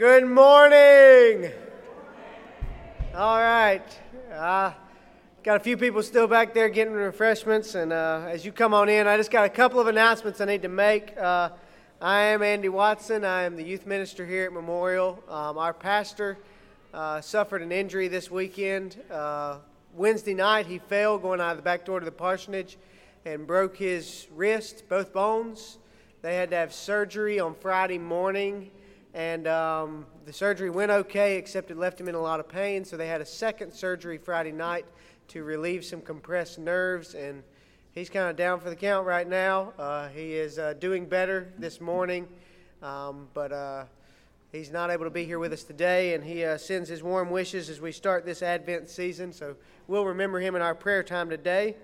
Good morning. All right. Uh, got a few people still back there getting refreshments, and uh, as you come on in, I just got a couple of announcements I need to make. Uh, I am Andy Watson. I am the youth minister here at Memorial. Um, our pastor uh, suffered an injury this weekend. Uh, Wednesday night, he fell going out of the back door to the parsonage and broke his wrist, both bones. They had to have surgery on Friday morning and um, the surgery went okay, except it left him in a lot of pain. So they had a second surgery Friday night to relieve some compressed nerves, and he's kind of down for the count right now. Uh, he is uh, doing better this morning, um, but uh, he's not able to be here with us today, and he uh, sends his warm wishes as we start this Advent season. So we'll remember him in our prayer time today.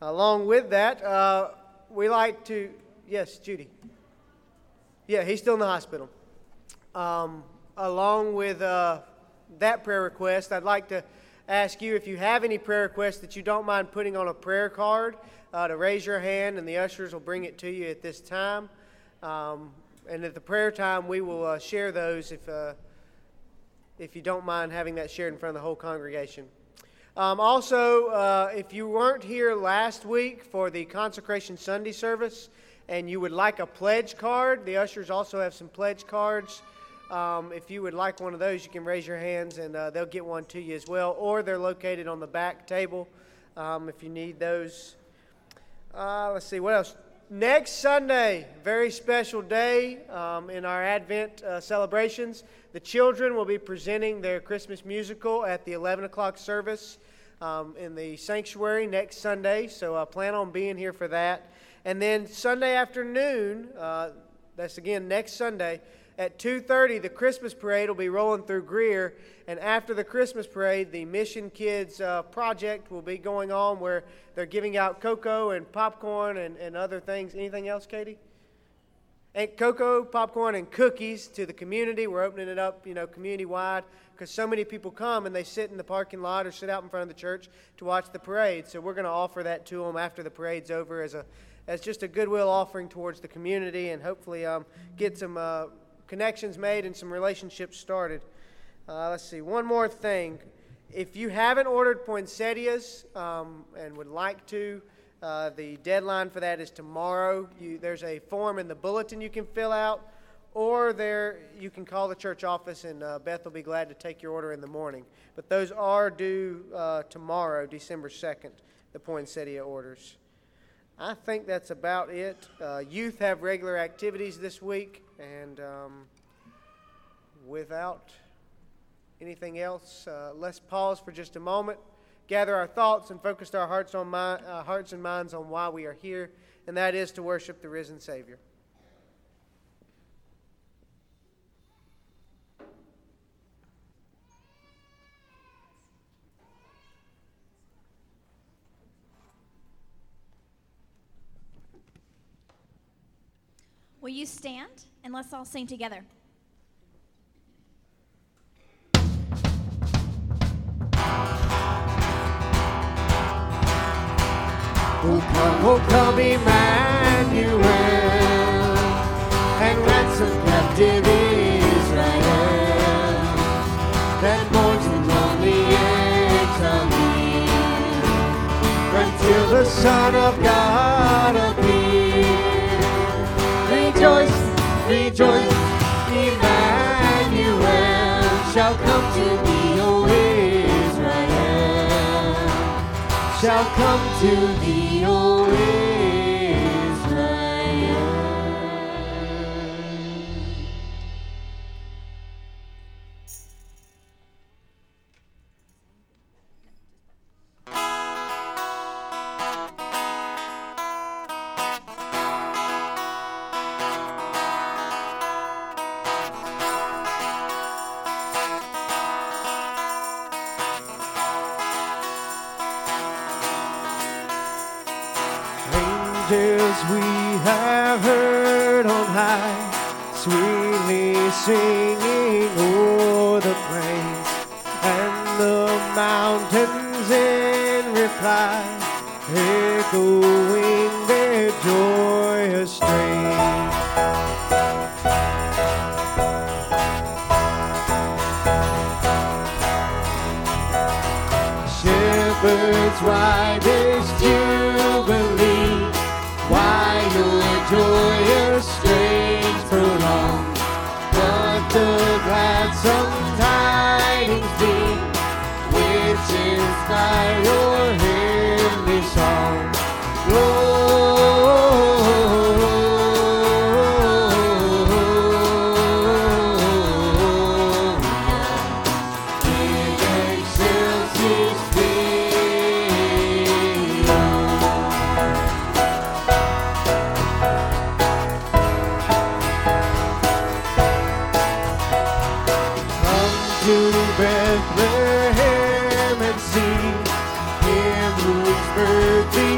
Along with that, uh, we like to, yes, Judy. Yeah, he's still in the hospital. Um, along with uh, that prayer request, I'd like to ask you if you have any prayer requests that you don't mind putting on a prayer card uh, to raise your hand, and the ushers will bring it to you at this time. Um, and at the prayer time, we will uh, share those if, uh, if you don't mind having that shared in front of the whole congregation. Um, also, uh, if you weren't here last week for the Consecration Sunday service and you would like a pledge card, the ushers also have some pledge cards. Um, if you would like one of those, you can raise your hands and uh, they'll get one to you as well. Or they're located on the back table um, if you need those. Uh, let's see, what else? Next Sunday, very special day um, in our Advent uh, celebrations. The children will be presenting their Christmas musical at the 11 o'clock service um, in the sanctuary next Sunday. So uh, plan on being here for that. And then Sunday afternoon, uh, that's again next Sunday, at 2.30, the Christmas parade will be rolling through Greer. And after the Christmas parade, the Mission Kids uh, project will be going on where they're giving out cocoa and popcorn and, and other things. Anything else, Katie? And cocoa, popcorn, and cookies to the community. We're opening it up, you know, community wide because so many people come and they sit in the parking lot or sit out in front of the church to watch the parade. So we're going to offer that to them after the parade's over as a as just a goodwill offering towards the community and hopefully um, get some. Uh, connections made and some relationships started. Uh, let's see, one more thing. If you haven't ordered poinsettias um, and would like to, uh, the deadline for that is tomorrow. You, there's a form in the bulletin you can fill out, or there you can call the church office and uh, Beth will be glad to take your order in the morning. But those are due uh, tomorrow, December 2nd, the poinsettia orders. I think that's about it. Uh, youth have regular activities this week. And um, without anything else, uh, let's pause for just a moment, gather our thoughts, and focus our hearts, on my, uh, hearts and minds on why we are here, and that is to worship the risen Savior. You stand and let's all sing together? Oh come, oh come, Emmanuel, and ransom captive Israel, that mourns in lonely exile until the Son of God rejoice, Emmanuel shall come to thee, O Israel, shall come to thee, O shepherds We have heard on high, sweetly singing. Whose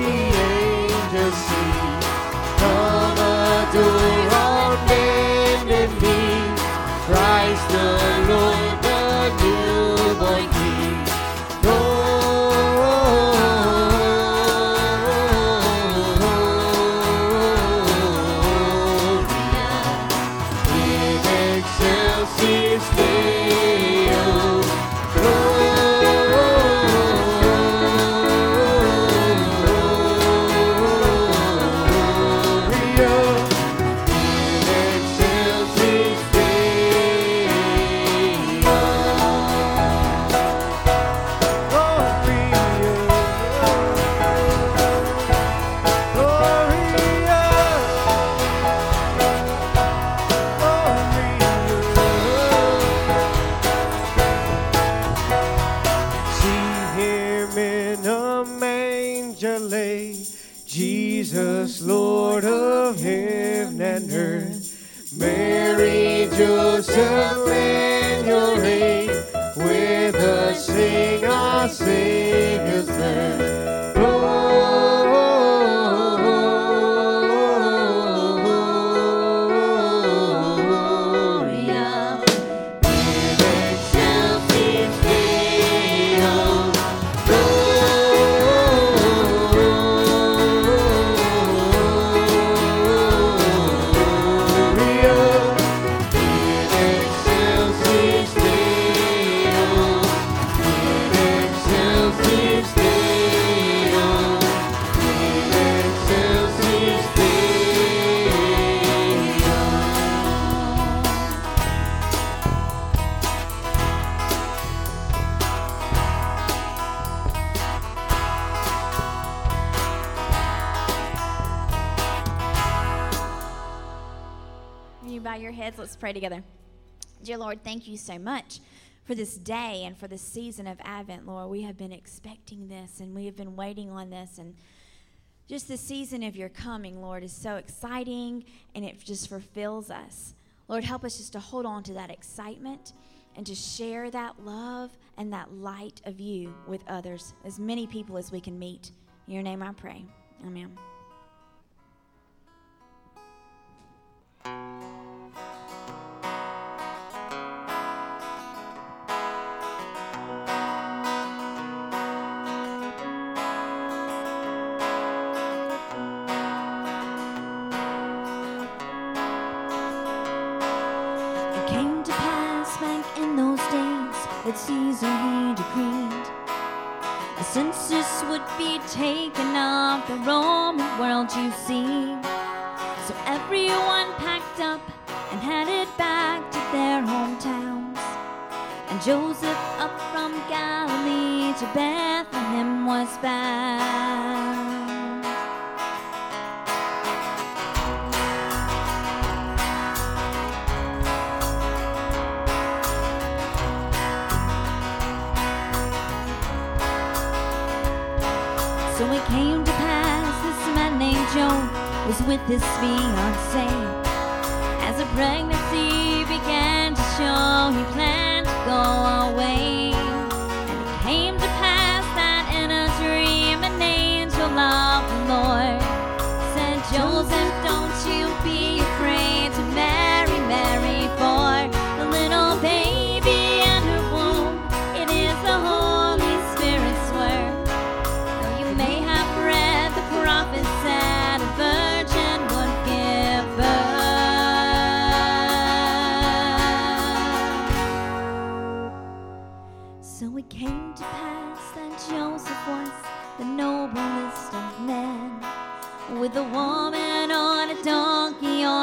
Lord, thank you so much for this day and for this season of Advent, Lord. We have been expecting this and we have been waiting on this. And just the season of your coming, Lord, is so exciting and it just fulfills us. Lord, help us just to hold on to that excitement and to share that love and that light of you with others, as many people as we can meet. In your name I pray. Amen. Came to pass back in those days that Caesar he decreed the census would be taken of the Roman world, you see. So everyone packed up and headed back to their hometowns. And Joseph up from Galilee to Bethlehem was bound. Was with his fiance. As a pregnancy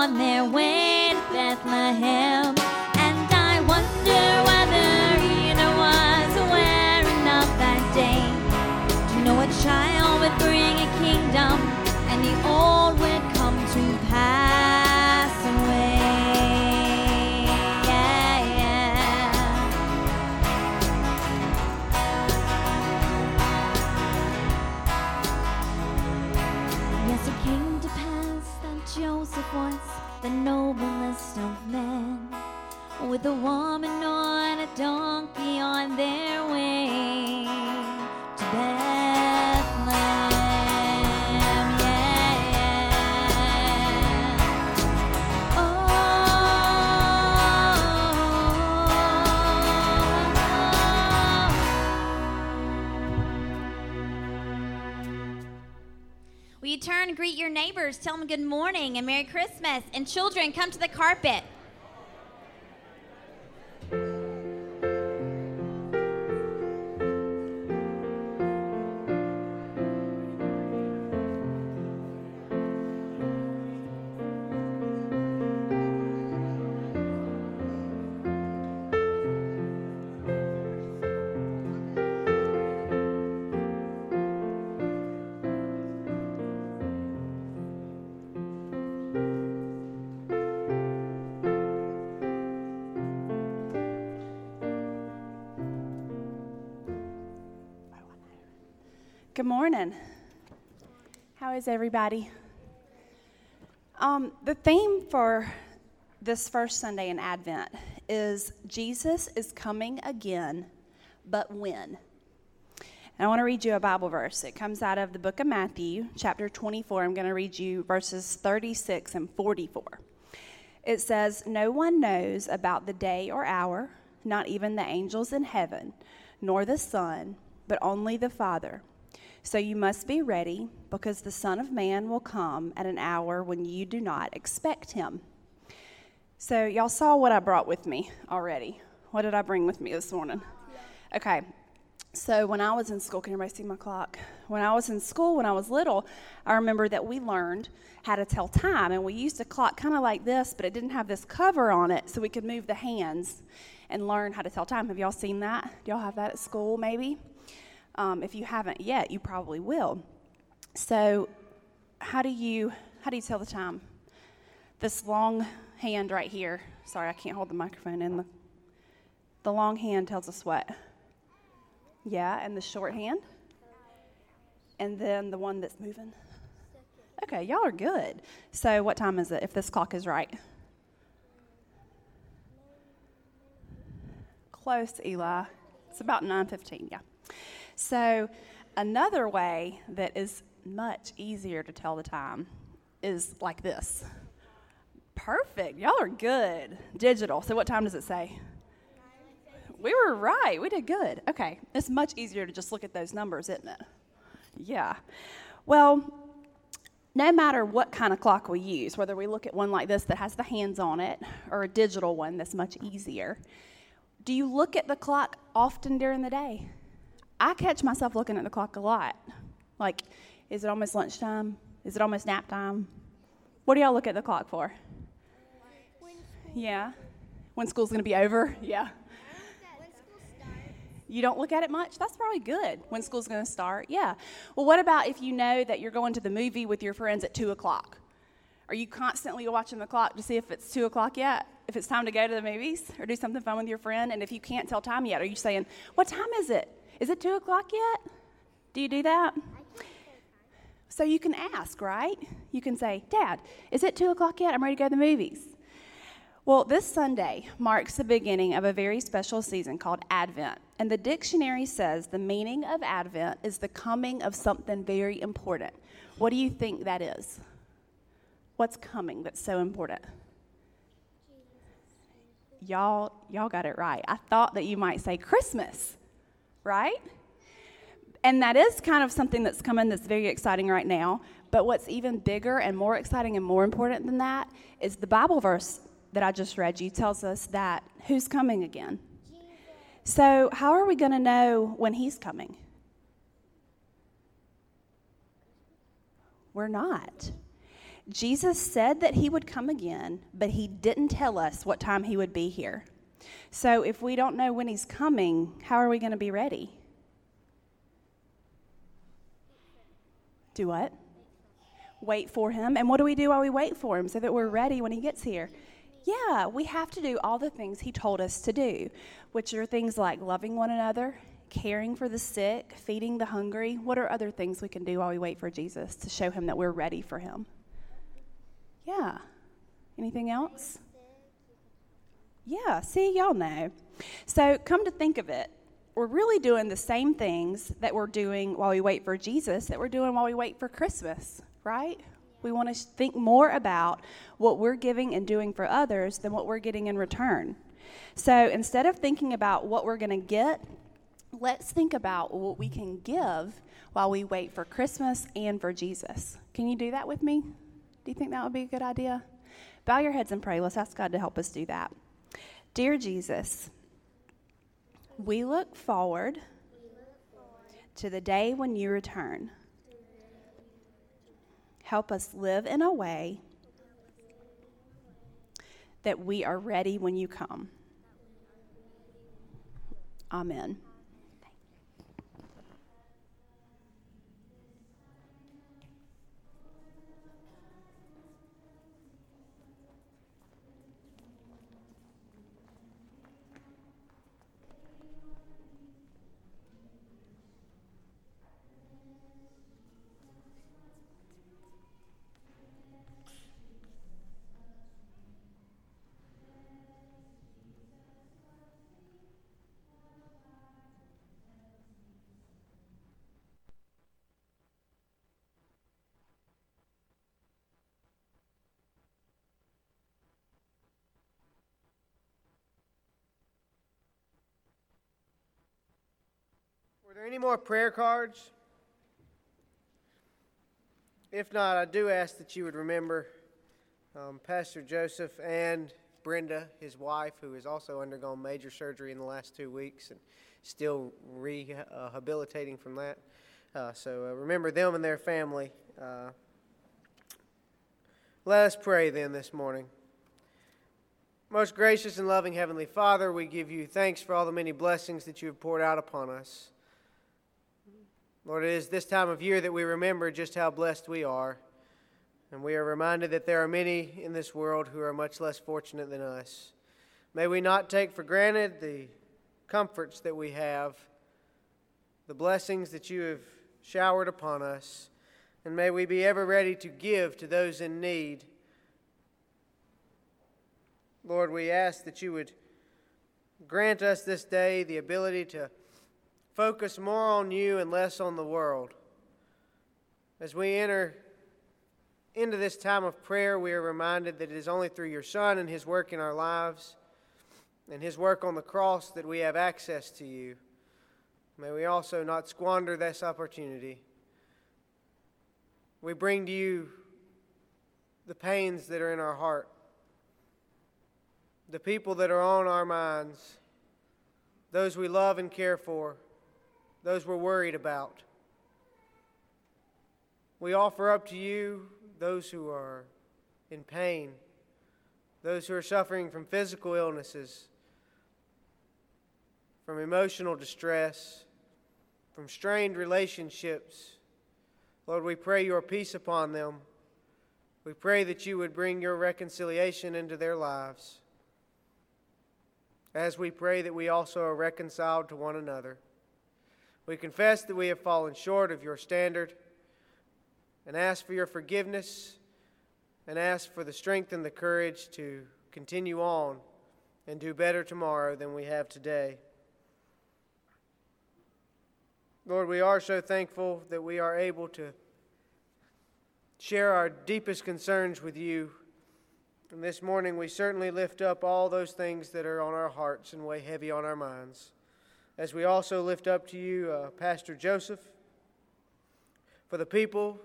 on their way a woman on a donkey on their way to Bethlehem. Yeah, yeah. Oh. Will you turn and greet your neighbors? Tell them good morning and Merry Christmas. And children, come to the carpet. Good morning. How is everybody? Um, the theme for this first Sunday in Advent is Jesus is coming again, but when? And I want to read you a Bible verse. It comes out of the book of Matthew, chapter 24. I'm going to read you verses 36 and 44. It says, No one knows about the day or hour, not even the angels in heaven, nor the Son, but only the Father. So you must be ready, because the Son of Man will come at an hour when you do not expect him. So, y'all saw what I brought with me already. What did I bring with me this morning? Okay, so when I was in school, can everybody see my clock? When I was in school, when I was little, I remember that we learned how to tell time, and we used a clock kind of like this, but it didn't have this cover on it, so we could move the hands and learn how to tell time. Have y'all seen that? Do y'all have that at school, maybe? Um, if you haven't yet, you probably will. So, how do you how do you tell the time? This long hand right here. Sorry, I can't hold the microphone in the. The long hand tells us what? Yeah, and the short hand? And then the one that's moving? Okay, y'all are good. So, what time is it if this clock is right? Close, Eli. It's about 9:15, yeah. So, another way that is much easier to tell the time is like this. Perfect. Y'all are good. Digital. So, what time does it say? We were right. We did good. Okay. It's much easier to just look at those numbers, isn't it? Yeah. Well, no matter what kind of clock we use, whether we look at one like this that has the hands on it or a digital one that's much easier, do you look at the clock often during the day? I catch myself looking at the clock a lot. Like, is it almost lunchtime? Is it almost nap time? What do y'all look at the clock for? Yeah. When school's going to be over? Yeah. You don't look at it much? That's probably good when school's going to start. Yeah. Well, what about if you know that you're going to the movie with your friends at 2 o'clock? Are you constantly watching the clock to see if it's 2 o'clock yet? If it's time to go to the movies or do something fun with your friend? And if you can't tell time yet, are you saying, What time is it? Is it 2 o'clock yet? Do you do that? So you can ask, right? You can say, Dad, is it 2 o'clock yet? I'm ready to go to the movies. Well, this Sunday marks the beginning of a very special season called Advent. And the dictionary says the meaning of Advent is the coming of something very important. What do you think that is? What's coming that's so important? Y'all, y'all got it right. I thought that you might say Christmas, right? And that is kind of something that's coming that's very exciting right now. But what's even bigger and more exciting and more important than that is the Bible verse that I just read you tells us that who's coming again? So, how are we going to know when He's coming? We're not. Jesus said that He would come again, but He didn't tell us what time He would be here. So, if we don't know when He's coming, how are we going to be ready? Do what? Wait for Him. And what do we do while we wait for Him so that we're ready when He gets here? Yeah, we have to do all the things He told us to do, which are things like loving one another, caring for the sick, feeding the hungry. What are other things we can do while we wait for Jesus to show Him that we're ready for Him? Yeah. Anything else? Yeah, see, y'all know. So, come to think of it, we're really doing the same things that we're doing while we wait for Jesus that we're doing while we wait for Christmas, right? We want to think more about what we're giving and doing for others than what we're getting in return. So instead of thinking about what we're going to get, let's think about what we can give while we wait for Christmas and for Jesus. Can you do that with me? Do you think that would be a good idea? Bow your heads and pray. Let's ask God to help us do that. Dear Jesus, we look forward to the day when you return. Help us live in a way that we are ready when you come. Amen. There any more prayer cards? If not, I do ask that you would remember um, Pastor Joseph and Brenda, his wife, who has also undergone major surgery in the last two weeks and still rehabilitating from that. Uh, so uh, remember them and their family. Uh, let us pray then this morning. Most gracious and loving Heavenly Father, we give you thanks for all the many blessings that you have poured out upon us. Lord, it is this time of year that we remember just how blessed we are. And we are reminded that there are many in this world who are much less fortunate than us. May we not take for granted the comforts that we have, the blessings that you have showered upon us, and may we be ever ready to give to those in need. Lord, we ask that you would grant us this day the ability to focus more on you and less on the world. As we enter into this time of prayer, we are reminded that it is only through your Son and his work in our lives and his work on the cross that we have access to you. May we also not squander this opportunity. We bring to you the pains that are in our heart, the people that are on our minds, those we love and care for those we're worried about. We offer up to you those who are in pain, those who are suffering from physical illnesses, from emotional distress, from strained relationships. Lord, we pray your peace upon them. We pray that you would bring your reconciliation into their lives. As we pray that we also are reconciled to one another. We confess that we have fallen short of your standard and ask for your forgiveness and ask for the strength and the courage to continue on and do better tomorrow than we have today. Lord, we are so thankful that we are able to share our deepest concerns with you. And this morning, we certainly lift up all those things that are on our hearts and weigh heavy on our minds as we also lift up to you uh, Pastor Joseph, for the people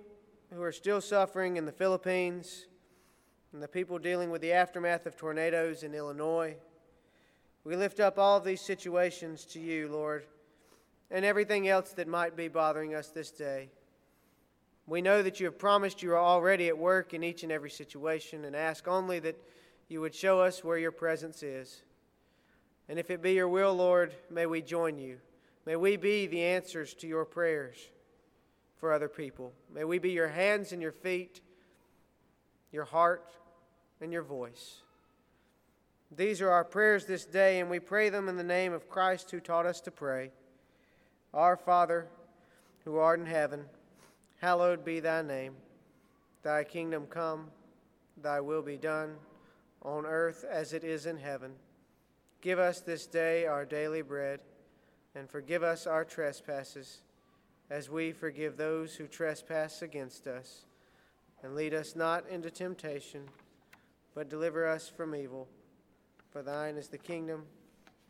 who are still suffering in the Philippines, and the people dealing with the aftermath of tornadoes in Illinois, We lift up all of these situations to you, Lord, and everything else that might be bothering us this day. We know that you have promised you are already at work in each and every situation and ask only that you would show us where your presence is. And if it be your will, Lord, may we join you. May we be the answers to your prayers for other people. May we be your hands and your feet, your heart and your voice. These are our prayers this day, and we pray them in the name of Christ who taught us to pray. Our Father, who art in heaven, hallowed be thy name. Thy kingdom come, thy will be done, on earth as it is in heaven. Give us this day our daily bread, and forgive us our trespasses, as we forgive those who trespass against us. And lead us not into temptation, but deliver us from evil. For thine is the kingdom,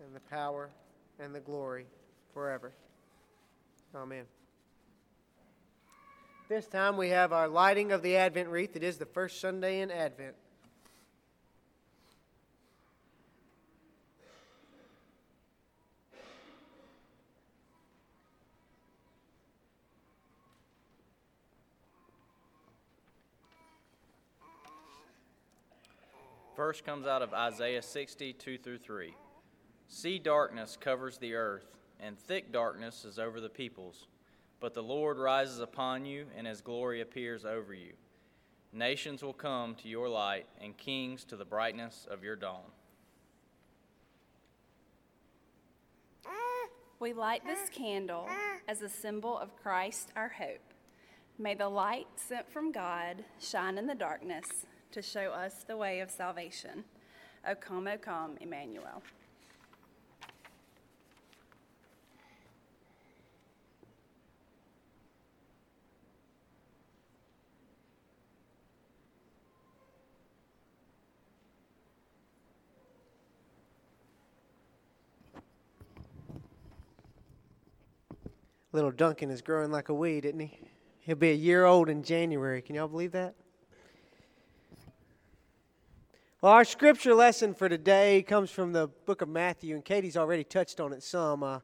and the power, and the glory forever. Amen. This time we have our lighting of the Advent wreath. It is the first Sunday in Advent. First comes out of Isaiah 60, 2 through 3. See, darkness covers the earth, and thick darkness is over the peoples. But the Lord rises upon you, and his glory appears over you. Nations will come to your light, and kings to the brightness of your dawn. We light this candle as a symbol of Christ, our hope. May the light sent from God shine in the darkness to show us the way of salvation. O come, O come, Emmanuel. Little Duncan is growing like a weed, isn't he? He'll be a year old in January. Can y'all believe that? Well, our scripture lesson for today comes from the book of Matthew, and Katie's already touched on it some. Uh,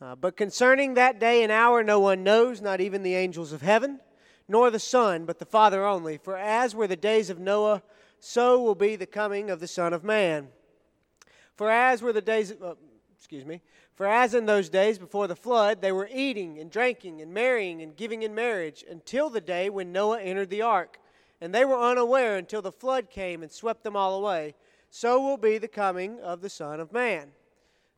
uh, but concerning that day and hour, no one knows, not even the angels of heaven, nor the Son, but the Father only. For as were the days of Noah, so will be the coming of the Son of Man. For as were the days, of, uh, excuse me, for as in those days before the flood, they were eating and drinking and marrying and giving in marriage until the day when Noah entered the ark. And they were unaware until the flood came and swept them all away. So will be the coming of the Son of Man.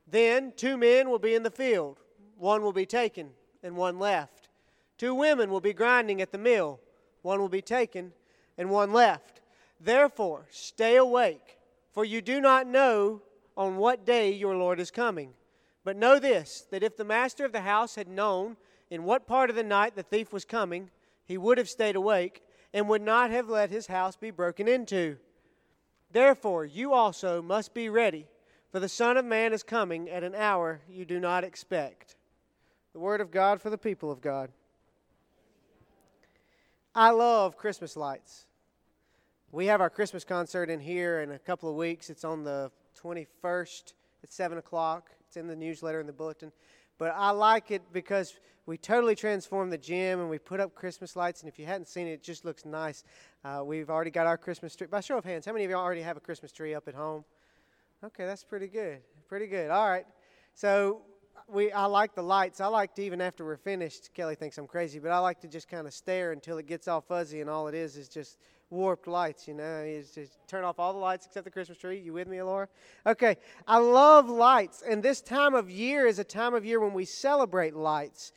Then two men will be in the field, one will be taken, and one left. Two women will be grinding at the mill, one will be taken, and one left. Therefore, stay awake, for you do not know on what day your Lord is coming. But know this that if the master of the house had known in what part of the night the thief was coming, he would have stayed awake and would not have let his house be broken into. Therefore, you also must be ready, for the Son of Man is coming at an hour you do not expect. The word of God for the people of God. I love Christmas lights. We have our Christmas concert in here in a couple of weeks. It's on the 21st at 7 o'clock. It's in the newsletter and the bulletin. But I like it because we totally transformed the gym and we put up Christmas lights. And if you hadn't seen it, it just looks nice. Uh, we've already got our Christmas tree. By show of hands, how many of you already have a Christmas tree up at home? Okay, that's pretty good. Pretty good. All right. So we, I like the lights. I like to even after we're finished. Kelly thinks I'm crazy, but I like to just kind of stare until it gets all fuzzy, and all it is is just warped lights. You know, you just turn off all the lights except the Christmas tree. You with me, Laura? Okay. I love lights, and this time of year is a time of year when we celebrate lights.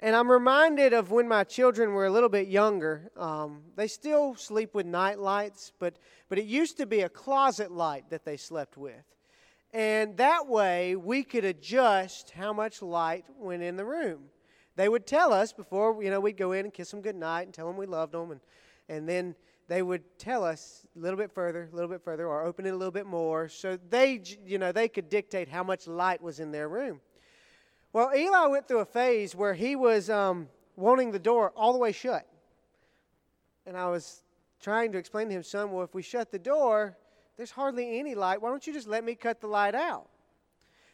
And I'm reminded of when my children were a little bit younger. Um, they still sleep with night lights, but but it used to be a closet light that they slept with. And that way, we could adjust how much light went in the room. They would tell us before, you know, we'd go in and kiss them goodnight and tell them we loved them. And, and then they would tell us a little bit further, a little bit further, or open it a little bit more. So they, you know, they could dictate how much light was in their room. Well, Eli went through a phase where he was um, wanting the door all the way shut. And I was trying to explain to him, son, well, if we shut the door, there's hardly any light. Why don't you just let me cut the light out?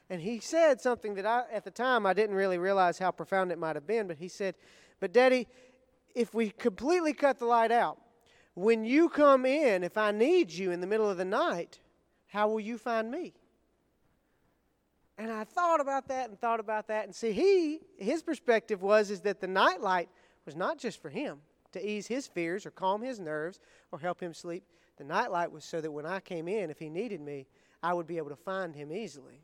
And he said something that I, at the time, I didn't really realize how profound it might have been, but he said, But Daddy, if we completely cut the light out, when you come in, if I need you in the middle of the night, how will you find me? And I thought about that and thought about that. And see, he, his perspective was is that the nightlight was not just for him to ease his fears or calm his nerves or help him sleep. The nightlight was so that when I came in, if he needed me, I would be able to find him easily.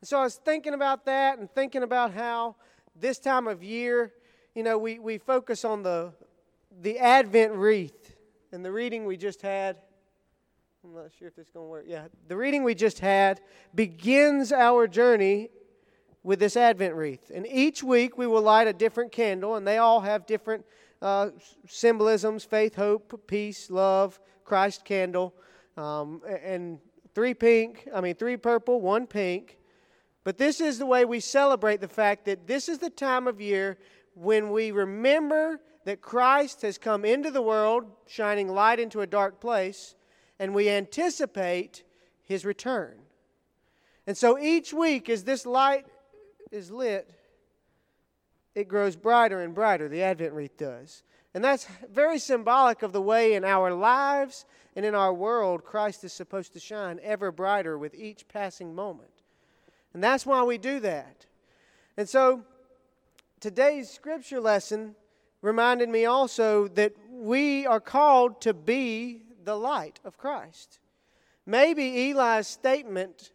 And so I was thinking about that and thinking about how this time of year, you know, we, we focus on the, the Advent wreath. And the reading we just had I'm not sure if this is going to work. Yeah, the reading we just had begins our journey with this Advent wreath. And each week we will light a different candle, and they all have different uh, symbolisms faith, hope, peace, love, Christ candle. Um, and three pink, I mean, three purple, one pink. But this is the way we celebrate the fact that this is the time of year when we remember that Christ has come into the world, shining light into a dark place and we anticipate his return. And so each week, as this light is lit, it grows brighter and brighter, the Advent wreath does. And that's very symbolic of the way in our lives and in our world Christ is supposed to shine ever brighter with each passing moment. And that's why we do that. And so today's scripture lesson reminded me also that we are called to be the light of Christ. Maybe Eli's statement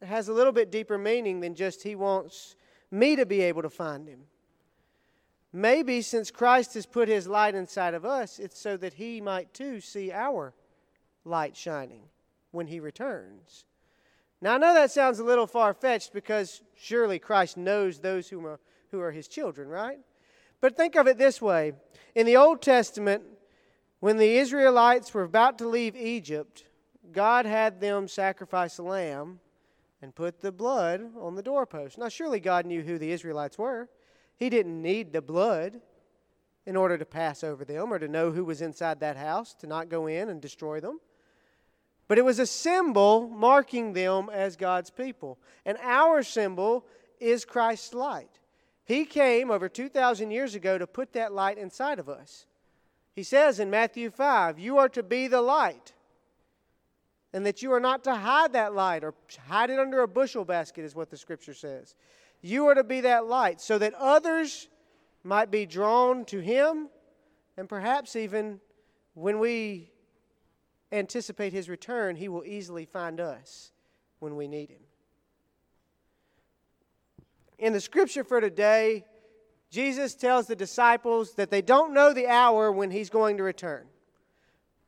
has a little bit deeper meaning than just he wants me to be able to find him. Maybe since Christ has put his light inside of us, it's so that he might too see our light shining when he returns. Now, I know that sounds a little far fetched because surely Christ knows those who are, who are his children, right? But think of it this way In the Old Testament, when the Israelites were about to leave Egypt, God had them sacrifice a lamb and put the blood on the doorpost. Now, surely God knew who the Israelites were. He didn't need the blood in order to pass over them or to know who was inside that house, to not go in and destroy them. But it was a symbol marking them as God's people. And our symbol is Christ's light. He came over 2,000 years ago to put that light inside of us. He says in Matthew 5, You are to be the light, and that you are not to hide that light or hide it under a bushel basket, is what the scripture says. You are to be that light so that others might be drawn to Him, and perhaps even when we anticipate His return, He will easily find us when we need Him. In the scripture for today, Jesus tells the disciples that they don't know the hour when he's going to return.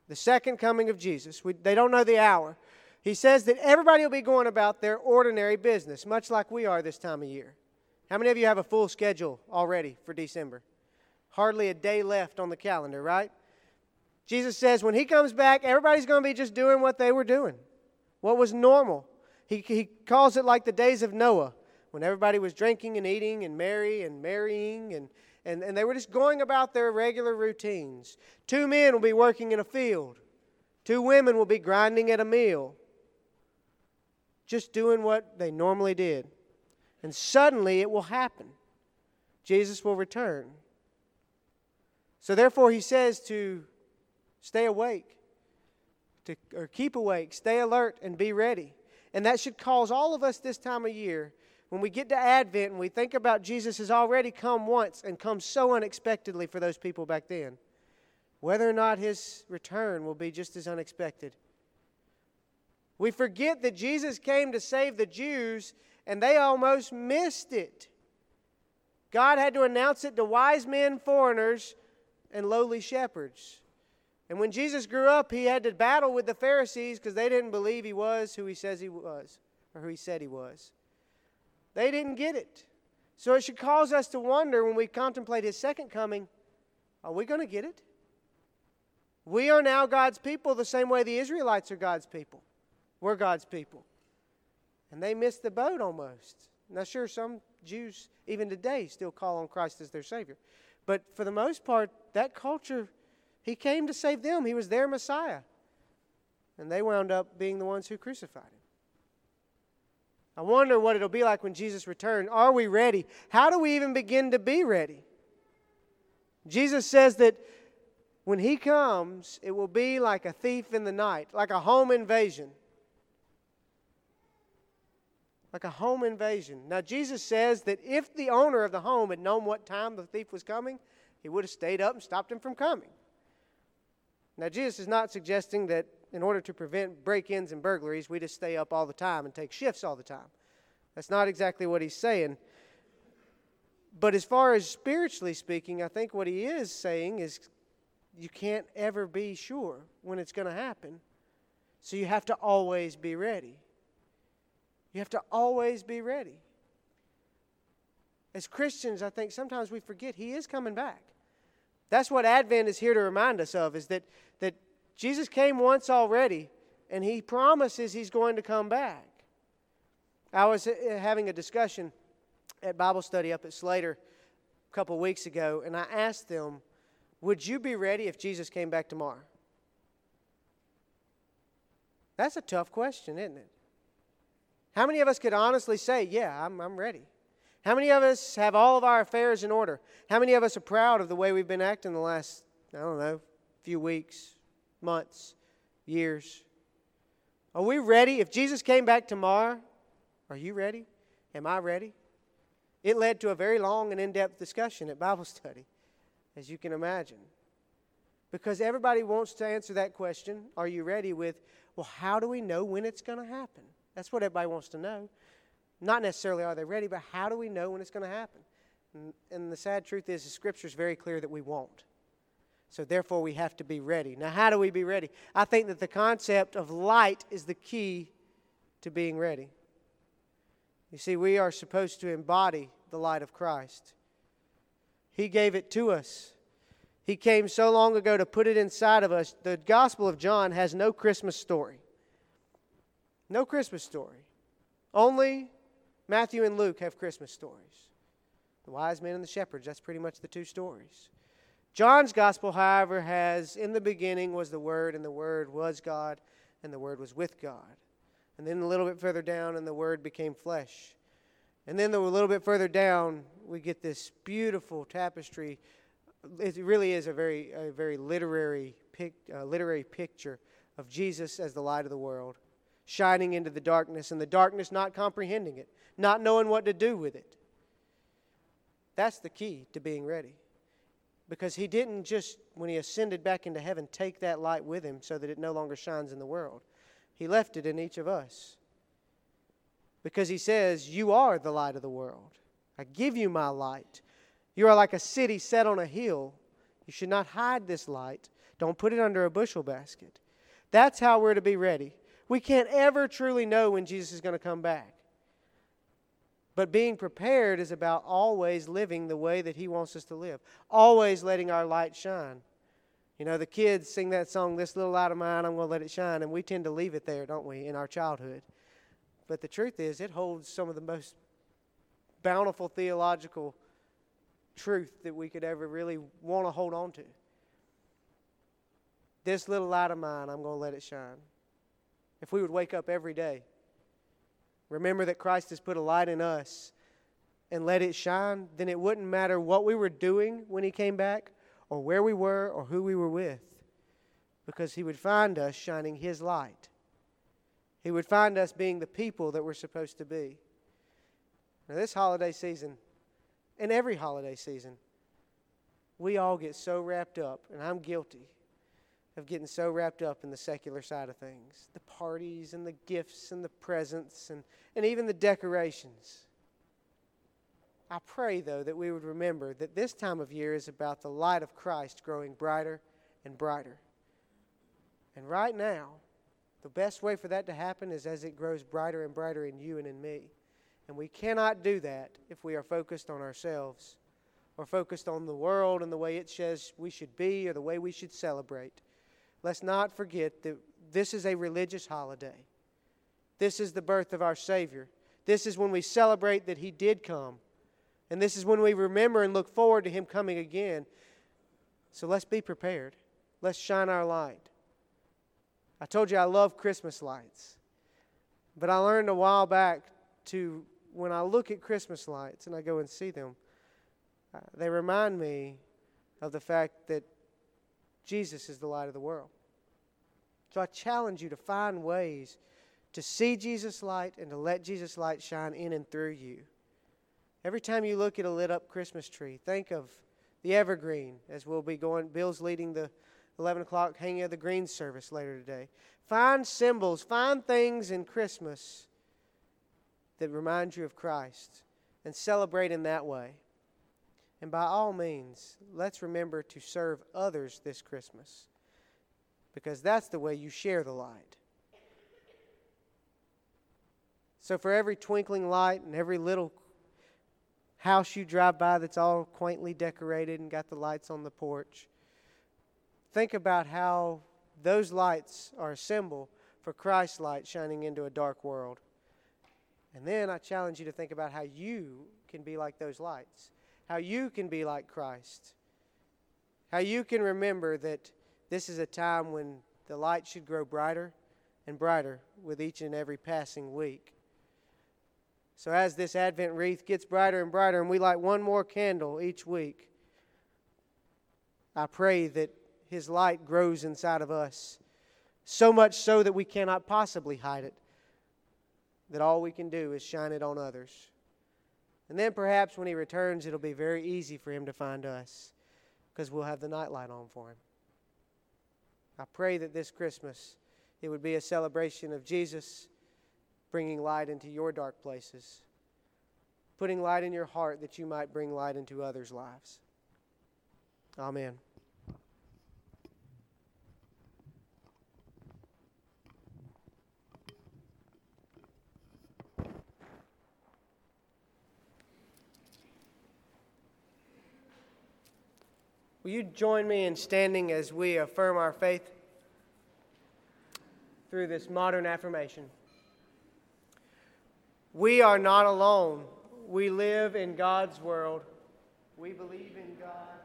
The second coming of Jesus. We, they don't know the hour. He says that everybody will be going about their ordinary business, much like we are this time of year. How many of you have a full schedule already for December? Hardly a day left on the calendar, right? Jesus says when he comes back, everybody's going to be just doing what they were doing, what was normal. He, he calls it like the days of Noah when everybody was drinking and eating and merry and marrying and, and, and they were just going about their regular routines. Two men will be working in a field, two women will be grinding at a mill, just doing what they normally did. And suddenly it will happen. Jesus will return. So therefore, he says to stay awake, to, or keep awake, stay alert, and be ready. And that should cause all of us this time of year when we get to Advent and we think about Jesus has already come once and come so unexpectedly for those people back then, whether or not his return will be just as unexpected. We forget that Jesus came to save the Jews and they almost missed it. God had to announce it to wise men, foreigners, and lowly shepherds. And when Jesus grew up, he had to battle with the Pharisees because they didn't believe he was who he says he was or who he said he was. They didn't get it. So it should cause us to wonder when we contemplate his second coming are we going to get it? We are now God's people the same way the Israelites are God's people. We're God's people. And they missed the boat almost. Now, sure, some Jews, even today, still call on Christ as their Savior. But for the most part, that culture, He came to save them. He was their Messiah. And they wound up being the ones who crucified Him. I wonder what it'll be like when Jesus returns. Are we ready? How do we even begin to be ready? Jesus says that when he comes, it will be like a thief in the night, like a home invasion. Like a home invasion. Now, Jesus says that if the owner of the home had known what time the thief was coming, he would have stayed up and stopped him from coming. Now, Jesus is not suggesting that in order to prevent break ins and burglaries, we just stay up all the time and take shifts all the time. That's not exactly what he's saying. But as far as spiritually speaking, I think what he is saying is you can't ever be sure when it's going to happen. So you have to always be ready. You have to always be ready. As Christians, I think sometimes we forget he is coming back. That's what Advent is here to remind us of is that, that Jesus came once already and he promises he's going to come back. I was uh, having a discussion at Bible study up at Slater a couple weeks ago, and I asked them, Would you be ready if Jesus came back tomorrow? That's a tough question, isn't it? How many of us could honestly say, Yeah, I'm, I'm ready? How many of us have all of our affairs in order? How many of us are proud of the way we've been acting the last, I don't know, few weeks, months, years? Are we ready? If Jesus came back tomorrow, are you ready? Am I ready? It led to a very long and in depth discussion at Bible study, as you can imagine. Because everybody wants to answer that question, are you ready, with, well, how do we know when it's going to happen? That's what everybody wants to know. Not necessarily are they ready, but how do we know when it's going to happen? And, and the sad truth is, the scripture is very clear that we won't. So therefore, we have to be ready. Now, how do we be ready? I think that the concept of light is the key to being ready. You see, we are supposed to embody the light of Christ. He gave it to us. He came so long ago to put it inside of us. The Gospel of John has no Christmas story. No Christmas story. Only Matthew and Luke have Christmas stories. The wise men and the shepherds, that's pretty much the two stories. John's gospel, however, has in the beginning was the Word, and the Word was God, and the Word was with God. And then a little bit further down, and the Word became flesh. And then a little bit further down, we get this beautiful tapestry. It really is a very, a very literary, pic, uh, literary picture of Jesus as the light of the world, shining into the darkness, and the darkness not comprehending it, not knowing what to do with it. That's the key to being ready. Because he didn't just, when he ascended back into heaven, take that light with him so that it no longer shines in the world. He left it in each of us. Because he says, You are the light of the world. I give you my light. You are like a city set on a hill. You should not hide this light. Don't put it under a bushel basket. That's how we're to be ready. We can't ever truly know when Jesus is going to come back. But being prepared is about always living the way that He wants us to live, always letting our light shine. You know, the kids sing that song, This Little Light of Mine, I'm going to let it shine, and we tend to leave it there, don't we, in our childhood. But the truth is, it holds some of the most bountiful theological truth that we could ever really want to hold on to. This little light of mine, I'm going to let it shine. If we would wake up every day remember that Christ has put a light in us and let it shine, then it wouldn't matter what we were doing when He came back, or where we were, or who we were with, because He would find us shining His light. He would find us being the people that we're supposed to be. Now, this holiday season, and every holiday season, we all get so wrapped up, and I'm guilty of getting so wrapped up in the secular side of things the parties and the gifts and the presents and, and even the decorations. I pray, though, that we would remember that this time of year is about the light of Christ growing brighter and brighter. And right now, the best way for that to happen is as it grows brighter and brighter in you and in me. And we cannot do that if we are focused on ourselves or focused on the world and the way it says we should be or the way we should celebrate. Let's not forget that this is a religious holiday. This is the birth of our Savior. This is when we celebrate that He did come. And this is when we remember and look forward to Him coming again. So let's be prepared. Let's shine our light. I told you I love Christmas lights. But I learned a while back to, when I look at Christmas lights and I go and see them, uh, they remind me of the fact that Jesus is the light of the world. So I challenge you to find ways to see Jesus' light and to let Jesus' light shine in and through you. Every time you look at a lit up Christmas tree, think of the evergreen as we'll be going. Bill's leading the 11 o'clock hanging of the green service later today. Find symbols, find things in Christmas that remind you of Christ and celebrate in that way. And by all means, let's remember to serve others this Christmas because that's the way you share the light. So, for every twinkling light and every little house you drive by that's all quaintly decorated and got the lights on the porch, think about how those lights are a symbol for Christ's light shining into a dark world. And then I challenge you to think about how you can be like those lights, how you can be like Christ, how you can remember that this is a time when the light should grow brighter and brighter with each and every passing week. So, as this Advent wreath gets brighter and brighter, and we light one more candle each week, I pray that His light grows inside of us, so much so that we cannot possibly hide it, that all we can do is shine it on others. And then perhaps when He returns, it'll be very easy for Him to find us because we'll have the nightlight on for Him. I pray that this Christmas it would be a celebration of Jesus bringing light into your dark places, putting light in your heart that you might bring light into others' lives. Amen. Will you join me in standing as we affirm our faith through this modern affirmation? We are not alone. We live in God's world. We believe in God.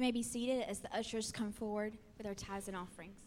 You may be seated as the ushers come forward with our tithes and offerings.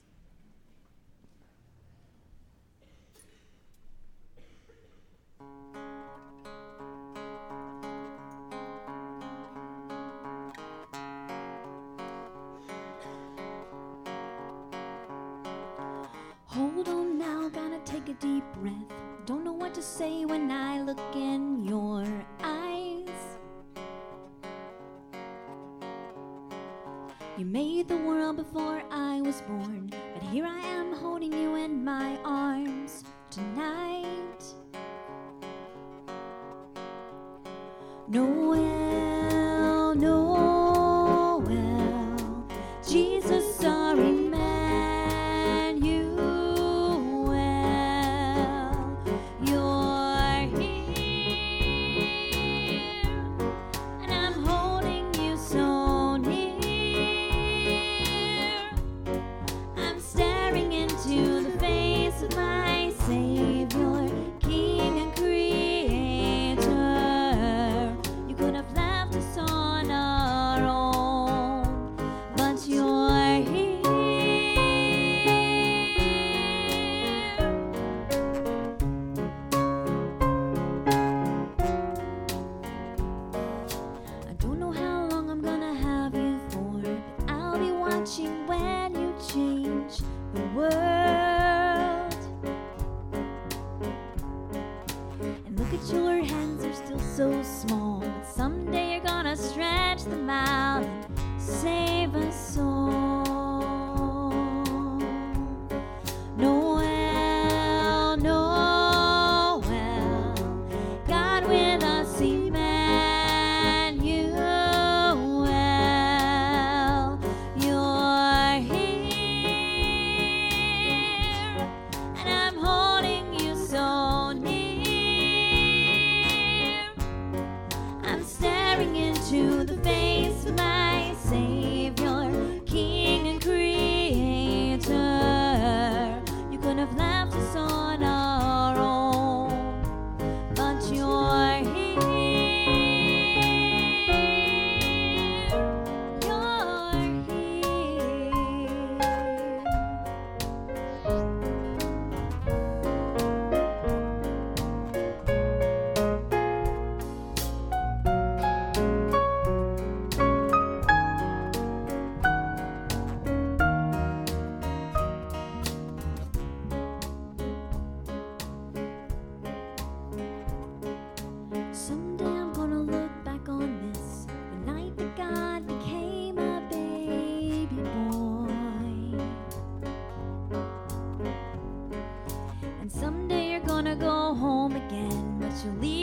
wanna go home again, but you leave.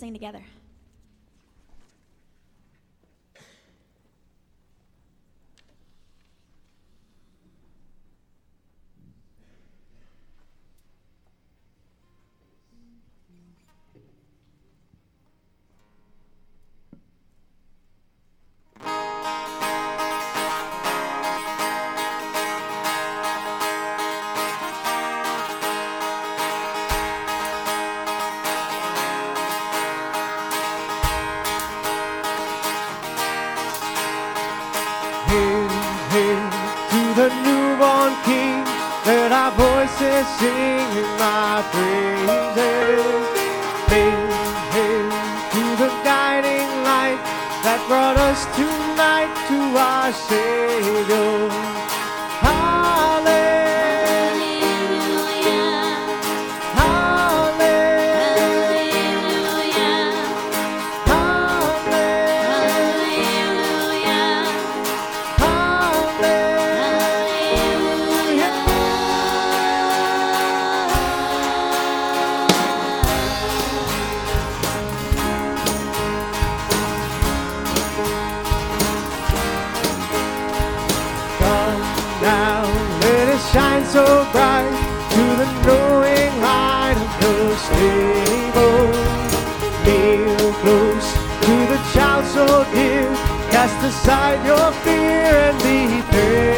sing together. my. so dear. Cast aside your fear and be free.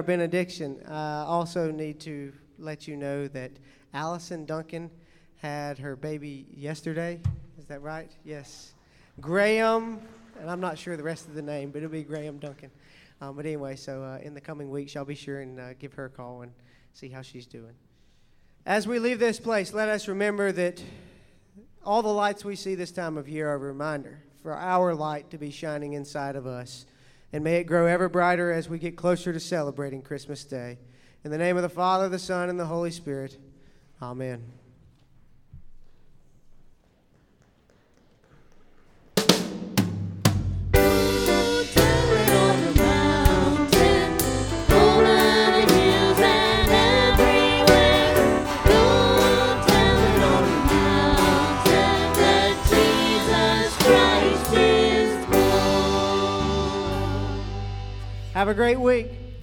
Our benediction, I also need to let you know that Allison Duncan had her baby yesterday. Is that right? Yes. Graham, and I'm not sure the rest of the name, but it'll be Graham Duncan. Um, but anyway, so uh, in the coming weeks, I'll be sure and uh, give her a call and see how she's doing. As we leave this place, let us remember that all the lights we see this time of year are a reminder for our light to be shining inside of us. And may it grow ever brighter as we get closer to celebrating Christmas Day. In the name of the Father, the Son, and the Holy Spirit, Amen. Have a great week.